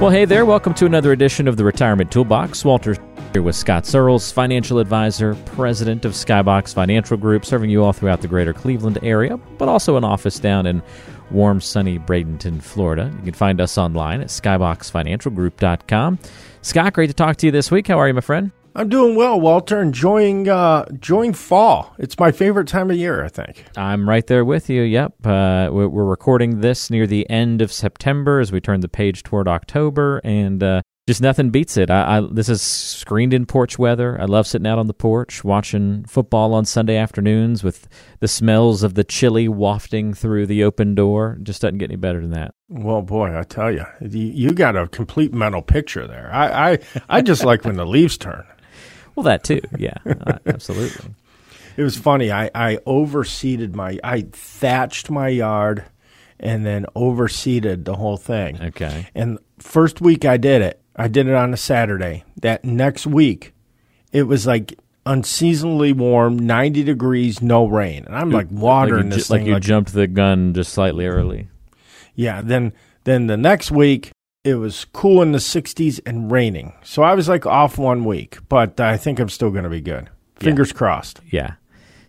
Well, hey there. Welcome to another edition of the Retirement Toolbox. Walter here with Scott Searles, financial advisor, president of Skybox Financial Group, serving you all throughout the greater Cleveland area, but also an office down in warm, sunny Bradenton, Florida. You can find us online at skyboxfinancialgroup.com. Scott, great to talk to you this week. How are you, my friend? I'm doing well, Walter. Enjoying uh, enjoying fall. It's my favorite time of year. I think I'm right there with you. Yep, uh, we're, recording this near the end of September as we turn the page toward October, and uh, just nothing beats it. I, I, this is screened in porch weather. I love sitting out on the porch watching football on Sunday afternoons with the smells of the chili wafting through the open door. It just doesn't get any better than that. Well, boy, I tell you, you got a complete mental picture there. I I, I just like when the leaves turn. Well, that too. Yeah, uh, absolutely. It was funny. I I overseeded my I thatched my yard and then overseeded the whole thing. Okay. And first week I did it, I did it on a Saturday. That next week, it was like unseasonably warm, 90 degrees, no rain. And I'm like watering like this like thing. You like you jumped the gun just slightly early. Yeah. Then, then the next week, it was cool in the 60s and raining. So I was like off one week, but I think I'm still going to be good. Fingers yeah. crossed. Yeah.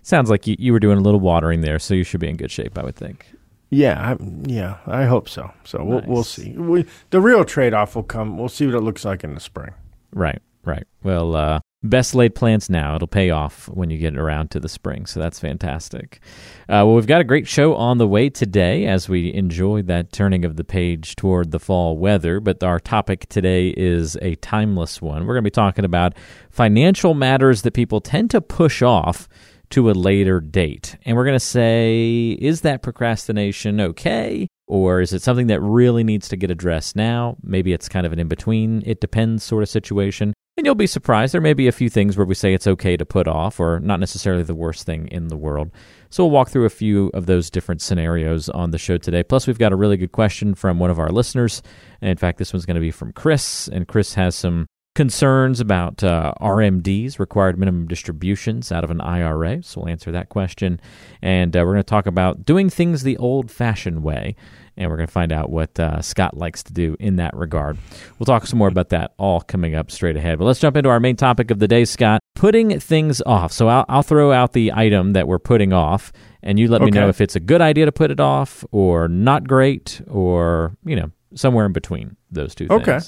Sounds like you, you were doing a little watering there, so you should be in good shape, I would think. Yeah, I, yeah, I hope so. So nice. we'll we'll see. We, the real trade off will come. We'll see what it looks like in the spring. Right, right. Well, uh, best laid plans now. It'll pay off when you get around to the spring. So that's fantastic. Uh, well, we've got a great show on the way today as we enjoy that turning of the page toward the fall weather. But our topic today is a timeless one. We're going to be talking about financial matters that people tend to push off to a later date. And we're going to say, is that procrastination okay? Or is it something that really needs to get addressed now? Maybe it's kind of an in between, it depends sort of situation. And you'll be surprised. There may be a few things where we say it's okay to put off, or not necessarily the worst thing in the world. So we'll walk through a few of those different scenarios on the show today. Plus, we've got a really good question from one of our listeners. And in fact, this one's going to be from Chris. And Chris has some concerns about uh, RMDs, required minimum distributions out of an IRA. So we'll answer that question. And uh, we're going to talk about doing things the old fashioned way. And we're going to find out what uh, Scott likes to do in that regard. We'll talk some more about that all coming up straight ahead. But let's jump into our main topic of the day, Scott putting things off. So I'll, I'll throw out the item that we're putting off, and you let okay. me know if it's a good idea to put it off or not great or, you know, somewhere in between those two things. Okay.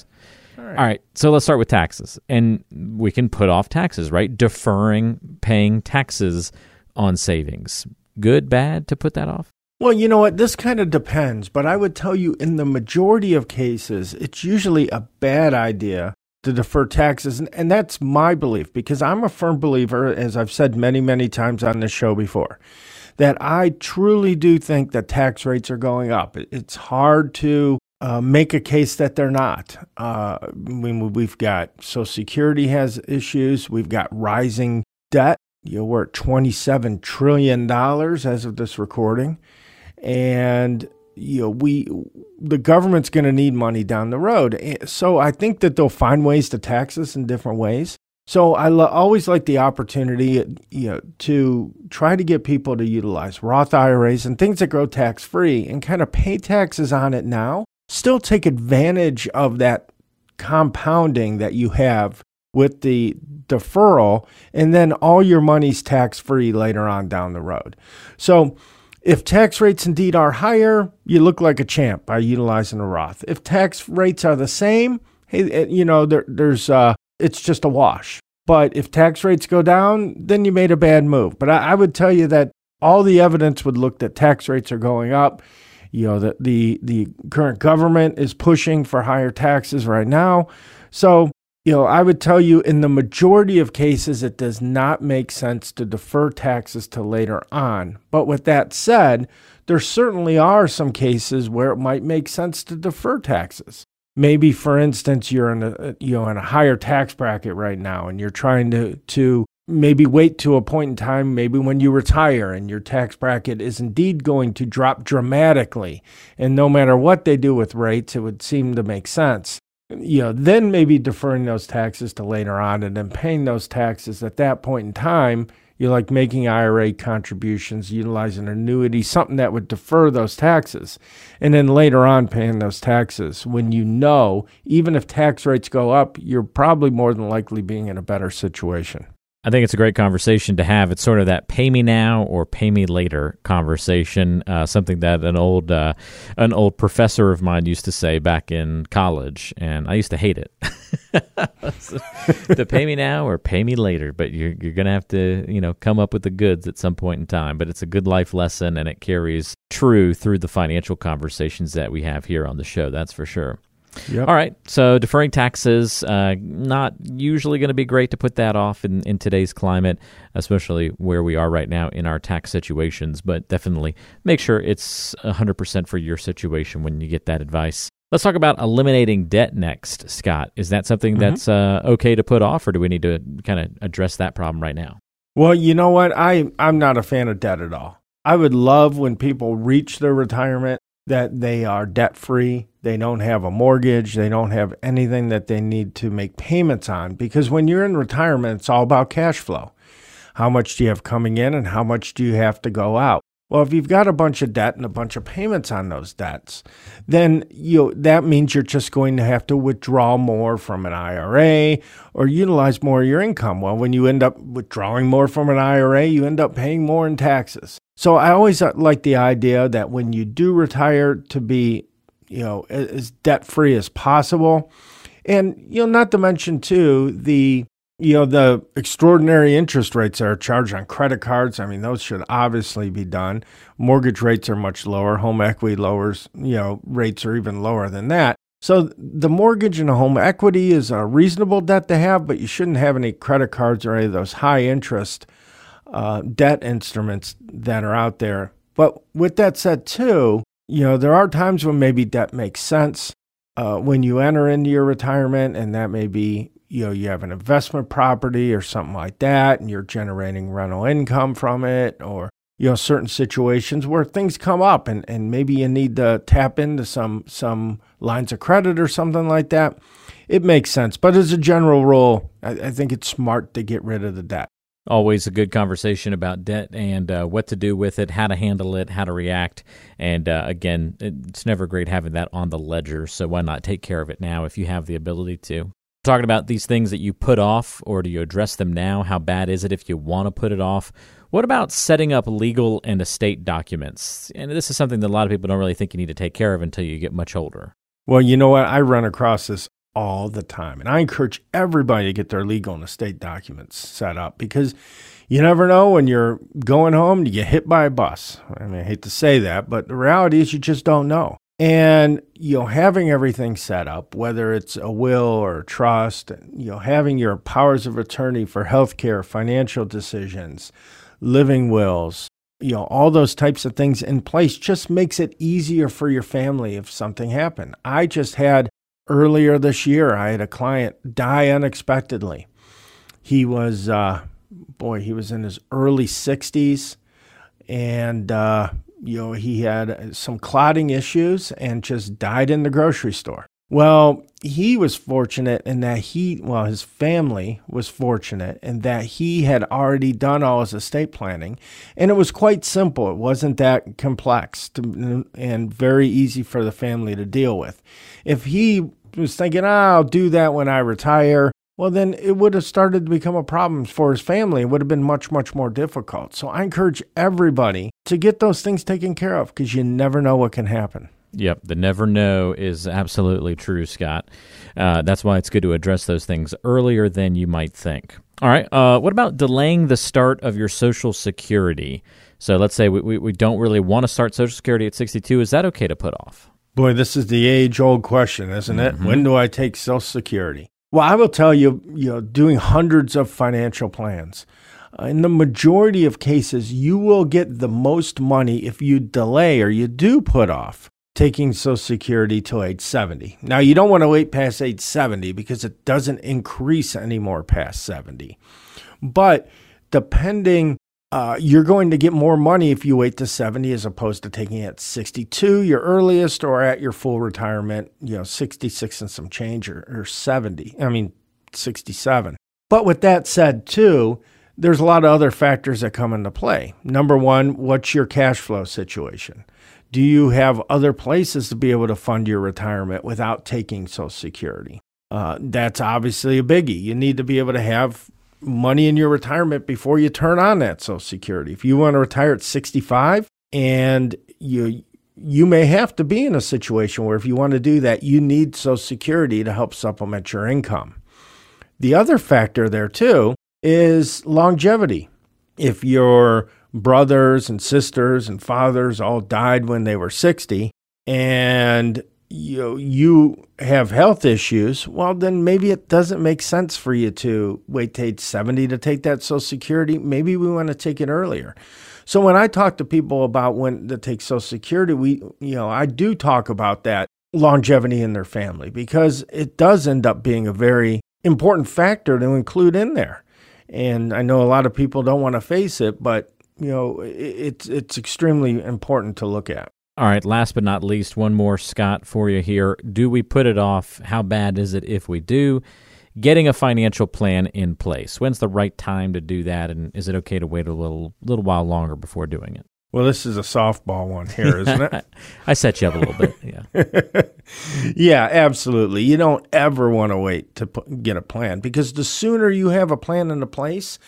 All right. All right. So let's start with taxes. And we can put off taxes, right? Deferring paying taxes on savings. Good, bad to put that off? Well, you know what? This kind of depends, but I would tell you in the majority of cases, it's usually a bad idea to defer taxes. And, that's my belief because I'm a firm believer, as I've said many, many times on this show before, that I truly do think that tax rates are going up. It's hard to uh, make a case that they're not. Uh, I mean, we've got Social Security has issues. We've got rising debt. You know, we're at twenty-seven trillion dollars as of this recording, and you know we the government's going to need money down the road. Eh, so I think that they'll find ways to tax us in different ways. So I lo- always like the opportunity, you know, to try to get people to utilize Roth IRAs and things that grow tax free and kind of pay taxes on it now still take advantage of that compounding that you have with the deferral, and then all your money's tax free later on down the road. So, if tax rates indeed are higher, you look like a champ by utilizing a Roth. If tax rates are the same, hey, eh, you know there, there's uh, it's just a wash. But if tax rates go down, then you made a bad move. But I, I would tell you that all the evidence would look that tax rates are going up. You know, the, the, the current government is pushing for higher taxes right now. So, you know, I would tell you in the majority of cases, it does not make sense to defer taxes to later on. But with that said, there certainly are some cases where it might make sense to defer taxes. maybe for instance you're in a you know in a higher tax bracket right now and you're trying to to maybe wait to a point in time maybe when you retire and your tax bracket is indeed going to drop dramatically and no matter what they do with rates it would seem to make sense you know then maybe deferring those taxes to later on and then paying those taxes at that point in time you're like making IRA contributions, utilizing annuity, something that would defer those taxes. And then later on, paying those taxes when you know, even if tax rates go up, you're probably more than likely being in a better situation. I think it's a great conversation to have. It's sort of that "pay me now" or "pay me later" conversation. Uh, something that an old uh, an old professor of mine used to say back in college, and I used to hate it. to pay me now or pay me later, but you're you're gonna have to you know come up with the goods at some point in time. But it's a good life lesson, and it carries true through the financial conversations that we have here on the show. That's for sure. Yep. All right. So deferring taxes, uh, not usually going to be great to put that off in, in today's climate, especially where we are right now in our tax situations. But definitely make sure it's 100% for your situation when you get that advice. Let's talk about eliminating debt next, Scott. Is that something mm-hmm. that's uh, okay to put off, or do we need to kind of address that problem right now? Well, you know what? I, I'm not a fan of debt at all. I would love when people reach their retirement that they are debt free. They don't have a mortgage. They don't have anything that they need to make payments on. Because when you're in retirement, it's all about cash flow. How much do you have coming in and how much do you have to go out? Well, if you've got a bunch of debt and a bunch of payments on those debts, then you that means you're just going to have to withdraw more from an IRA or utilize more of your income. Well, when you end up withdrawing more from an IRA, you end up paying more in taxes. So I always uh, like the idea that when you do retire to be, you know, as debt free as possible. And you know, not to mention too the you know the extraordinary interest rates that are charged on credit cards. I mean those should obviously be done. Mortgage rates are much lower. Home equity lowers you know rates are even lower than that. So the mortgage and the home equity is a reasonable debt to have but you shouldn't have any credit cards or any of those high interest uh, debt instruments that are out there. But with that said too you know there are times when maybe debt makes sense uh, when you enter into your retirement and that may be you know you have an investment property or something like that and you're generating rental income from it or you know certain situations where things come up and, and maybe you need to tap into some some lines of credit or something like that it makes sense. But as a general rule i, I think it's smart to get rid of the debt always a good conversation about debt and uh, what to do with it, how to handle it, how to react. And uh, again, it's never great having that on the ledger. So why not take care of it now if you have the ability to? talking about these things that you put off or do you address them now? How bad is it if you want to put it off? What about setting up legal and estate documents? And this is something that a lot of people don't really think you need to take care of until you get much older. Well, you know what? I run across this all the time. And I encourage everybody to get their legal and estate documents set up because you never know when you're going home, you get hit by a bus. I mean, I hate to say that, but the reality is you just don't know. And you know, having everything set up, whether it's a will or a trust, you know, having your powers of attorney for healthcare, financial decisions, living wills, you know, all those types of things in place just makes it easier for your family if something happened. I just had earlier this year, I had a client die unexpectedly. He was, uh, boy, he was in his early 60s and uh, you know, he had some clotting issues and just died in the grocery store. Well, he was fortunate in that he, well, his family was fortunate in that he had already done all his estate planning. And it was quite simple. It wasn't that complex to, and very easy for the family to deal with. If he was thinking, oh, I'll do that when I retire, well, then it would have started to become a problem for his family. It would have been much, much more difficult. So I encourage everybody to get those things taken care of because you never know what can happen. Yep, the never know is absolutely true, Scott. Uh, that's why it's good to address those things earlier than you might think. All right, uh, what about delaying the start of your Social Security? So let's say we, we, we don't really want to start Social Security at 62. Is that okay to put off? Boy, this is the age old question, isn't it? Mm-hmm. When do I take Social Security? Well, I will tell you, you know, doing hundreds of financial plans, uh, in the majority of cases, you will get the most money if you delay or you do put off taking Social Security till age 70. Now, you don't want to wait past age 70 because it doesn't increase anymore past 70. But depending, uh, you're going to get more money if you wait to 70 as opposed to taking it at 62, your earliest, or at your full retirement, you know, 66 and some change or, or 70. I mean, 67. But with that said, too, there's a lot of other factors that come into play. Number one, what's your cash flow situation? Do you have other places to be able to fund your retirement without taking Social Security? Uh, that's obviously a biggie. You need to be able to have money in your retirement before you turn on that Social Security. If you want to retire at 65 and you you may have to be in a situation where if you want to do that, you need Social Security to help supplement your income. The other factor there too is longevity. If your brothers and sisters and fathers all died when they were 60 and you you have health issues, well then maybe it doesn't make sense for you to wait to age 70 to take that social security. Maybe we want to take it earlier. So when I talk to people about when to take social security, we you know, I do talk about that longevity in their family because it does end up being a very important factor to include in there. And I know a lot of people don't want to face it, but you know, it's it's extremely important to look at. All right, last but not least, one more Scott for you here. Do we put it off? How bad is it if we do? Getting a financial plan in place. When's the right time to do that and is it okay to wait a little little while longer before doing it? Well, this is a softball one here, isn't it? I set you up a little bit. Yeah. yeah, absolutely. You don't ever want to wait to get a plan because the sooner you have a plan in place,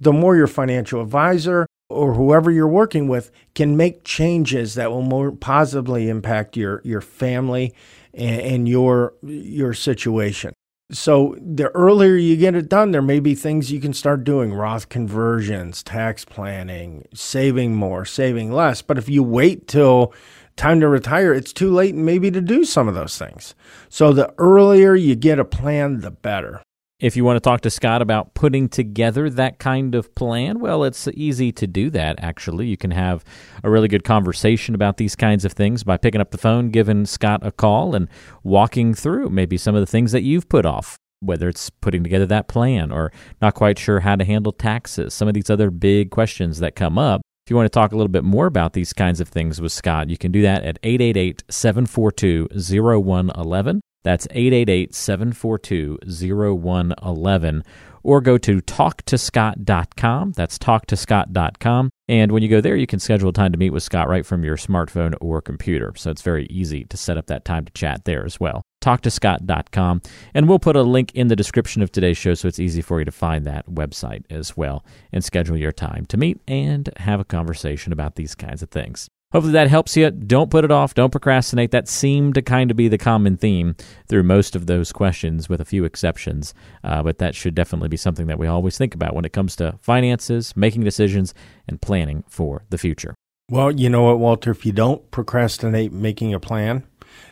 the more your financial advisor or whoever you're working with can make changes that will more positively impact your your family and, and your your situation. So the earlier you get it done, there may be things you can start doing Roth conversions, tax planning, saving more, saving less. But if you wait till time to retire, it's too late and maybe to do some of those things. So the earlier you get a plan, the better. If you want to talk to Scott about putting together that kind of plan, well, it's easy to do that, actually. You can have a really good conversation about these kinds of things by picking up the phone, giving Scott a call, and walking through maybe some of the things that you've put off, whether it's putting together that plan or not quite sure how to handle taxes, some of these other big questions that come up. If you want to talk a little bit more about these kinds of things with Scott, you can do that at 888 742 0111. That's 888 742 0111. Or go to talktoscott.com. That's talktoscott.com. And when you go there, you can schedule a time to meet with Scott right from your smartphone or computer. So it's very easy to set up that time to chat there as well. Talktoscott.com. And we'll put a link in the description of today's show so it's easy for you to find that website as well and schedule your time to meet and have a conversation about these kinds of things. Hopefully that helps you. Don't put it off. Don't procrastinate. That seemed to kind of be the common theme through most of those questions, with a few exceptions. Uh, but that should definitely be something that we always think about when it comes to finances, making decisions, and planning for the future. Well, you know what, Walter? If you don't procrastinate making a plan,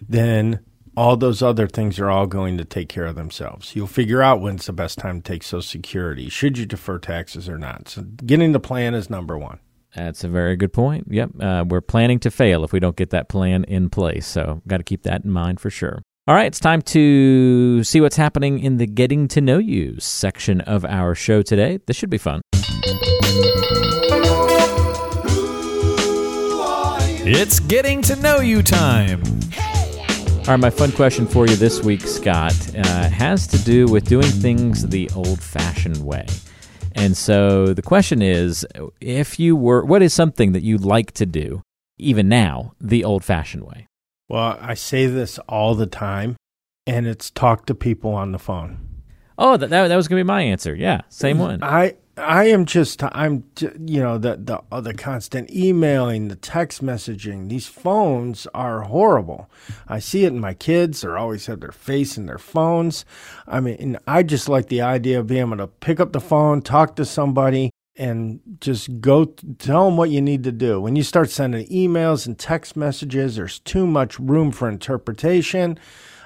then all those other things are all going to take care of themselves. You'll figure out when's the best time to take Social Security, should you defer taxes or not. So, getting the plan is number one. That's a very good point. Yep. Uh, we're planning to fail if we don't get that plan in place. So, got to keep that in mind for sure. All right, it's time to see what's happening in the Getting to Know You section of our show today. This should be fun. It's Getting to Know You time. All right, my fun question for you this week, Scott, uh, has to do with doing things the old fashioned way. And so the question is if you were, what is something that you'd like to do, even now, the old fashioned way? Well, I say this all the time, and it's talk to people on the phone. Oh, that, that, that was going to be my answer. Yeah, same mm, one. I I am just I'm you know the the uh, the constant emailing, the text messaging. These phones are horrible. I see it in my kids. They always have their face in their phones. I mean, I just like the idea of being able to pick up the phone, talk to somebody, and just go tell them what you need to do. When you start sending emails and text messages, there's too much room for interpretation.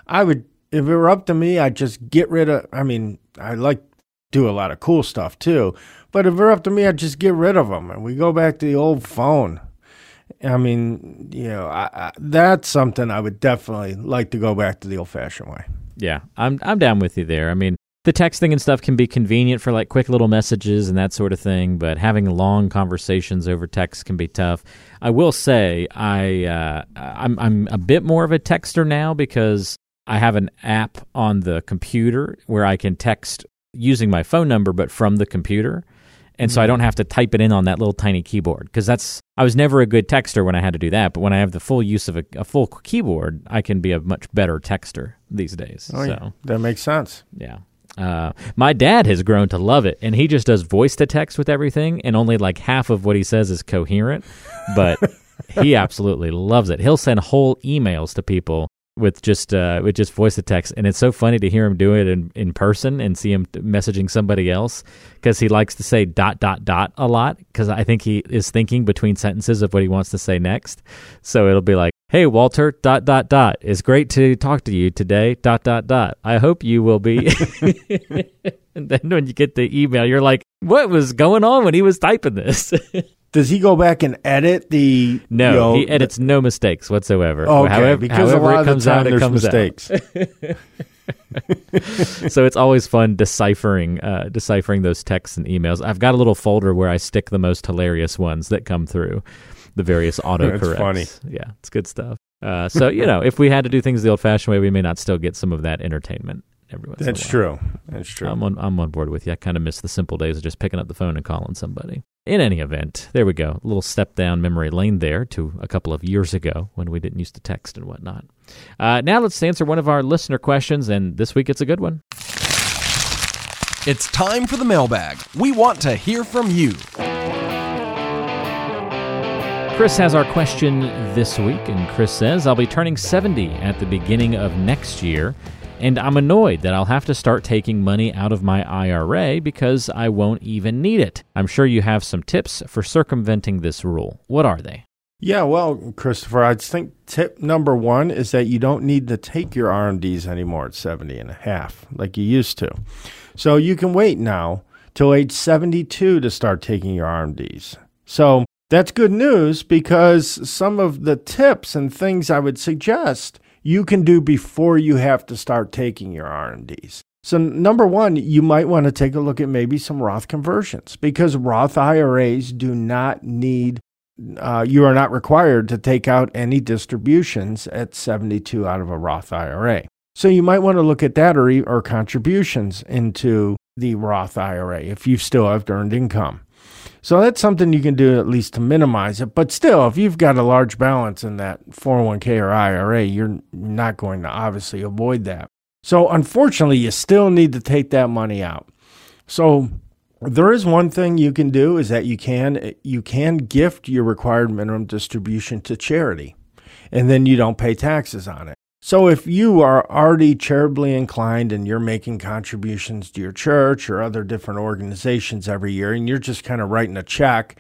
I would, if it were up to me, I'd just get rid of. I mean, I like do a lot of cool stuff too. But if it were up to me, I'd just get rid of them and we go back to the old phone. I mean, you know, I, I, that's something I would definitely like to go back to the old fashioned way. Yeah, I'm I'm down with you there. I mean, the texting and stuff can be convenient for like quick little messages and that sort of thing, but having long conversations over text can be tough. I will say I uh, I'm I'm a bit more of a texter now because I have an app on the computer where I can text using my phone number, but from the computer and so I don't have to type it in on that little tiny keyboard because that's I was never a good texter when I had to do that, but when I have the full use of a, a full keyboard, I can be a much better texter these days. Oh, so yeah. That makes sense. yeah. Uh, my dad has grown to love it, and he just does voice to text with everything, and only like half of what he says is coherent, but he absolutely loves it. He'll send whole emails to people with just uh, with just voice to text, and it's so funny to hear him do it in, in person and see him messaging somebody else because he likes to say dot dot dot a lot because I think he is thinking between sentences of what he wants to say next. So it'll be like, "Hey Walter, dot dot dot. It's great to talk to you today. Dot dot dot. I hope you will be." and then when you get the email, you're like, "What was going on when he was typing this?" Does he go back and edit the? No, you know, he edits no mistakes whatsoever. Okay, however, because however a lot it of the time out, there's mistakes. so it's always fun deciphering uh, deciphering those texts and emails. I've got a little folder where I stick the most hilarious ones that come through the various autocorrects. Funny. Yeah, it's good stuff. Uh, so you know, if we had to do things the old-fashioned way, we may not still get some of that entertainment every once. That's in a while. true. That's true. I'm on I'm on board with you. I kind of miss the simple days of just picking up the phone and calling somebody. In any event, there we go. A little step down memory lane there to a couple of years ago when we didn't use to text and whatnot. Uh, now let's answer one of our listener questions, and this week it's a good one. It's time for the mailbag. We want to hear from you. Chris has our question this week, and Chris says, I'll be turning 70 at the beginning of next year, and I'm annoyed that I'll have to start taking money out of my IRA because I won't even need it. I'm sure you have some tips for circumventing this rule. What are they? Yeah, well, Christopher, I think tip number one is that you don't need to take your RMDs anymore at 70 and a half like you used to. So you can wait now till age 72 to start taking your RMDs. So that's good news because some of the tips and things I would suggest you can do before you have to start taking your RMDs. So, number one, you might want to take a look at maybe some Roth conversions because Roth IRAs do not need uh, you are not required to take out any distributions at 72 out of a Roth IRA. So you might want to look at that or, or contributions into the Roth IRA if you still have earned income. So that's something you can do at least to minimize it. But still, if you've got a large balance in that 401k or IRA, you're not going to obviously avoid that. So unfortunately, you still need to take that money out. So there is one thing you can do is that you can you can gift your required minimum distribution to charity and then you don't pay taxes on it. So if you are already charitably inclined and you're making contributions to your church or other different organizations every year and you're just kind of writing a check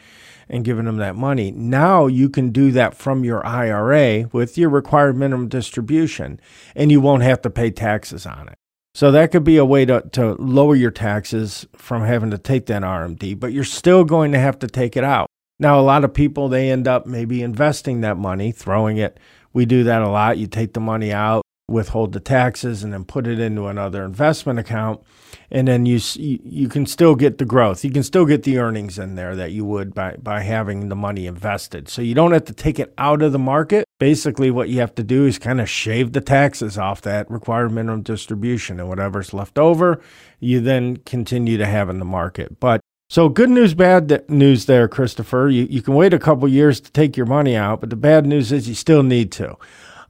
and giving them that money, now you can do that from your IRA with your required minimum distribution and you won't have to pay taxes on it. So that could be a way to, to lower your taxes from having to take that RMD, but you're still going to have to take it out. Now, a lot of people, they end up maybe investing that money, throwing it. We do that a lot. You take the money out, withhold the taxes, and then put it into another investment account. And then you, you can still get the growth. You can still get the earnings in there that you would by, by having the money invested. So you don't have to take it out of the market. Basically, what you have to do is kind of shave the taxes off that required minimum distribution, and whatever's left over, you then continue to have in the market. But so good news, bad news there, Christopher. You, you can wait a couple years to take your money out, but the bad news is you still need to.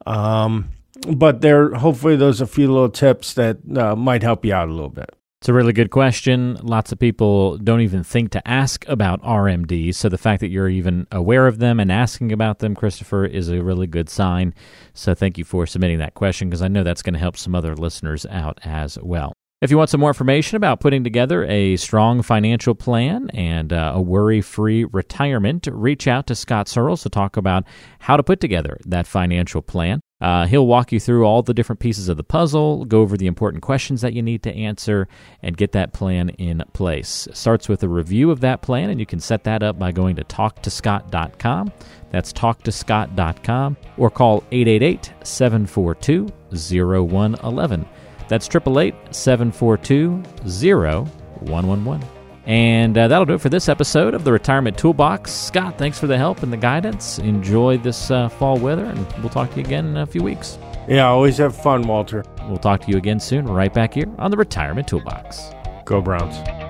Um, but there, hopefully, those are a few little tips that uh, might help you out a little bit. It's a really good question. Lots of people don't even think to ask about RMDs. So the fact that you're even aware of them and asking about them, Christopher, is a really good sign. So thank you for submitting that question because I know that's going to help some other listeners out as well. If you want some more information about putting together a strong financial plan and uh, a worry free retirement, reach out to Scott Searles to talk about how to put together that financial plan. Uh, he'll walk you through all the different pieces of the puzzle, go over the important questions that you need to answer, and get that plan in place. It starts with a review of that plan, and you can set that up by going to talktoscott.com. That's talktoscott.com, or call 888 742 0111. That's 888 742 0111. And uh, that'll do it for this episode of the Retirement Toolbox. Scott, thanks for the help and the guidance. Enjoy this uh, fall weather, and we'll talk to you again in a few weeks. Yeah, always have fun, Walter. We'll talk to you again soon, right back here on the Retirement Toolbox. Go Browns.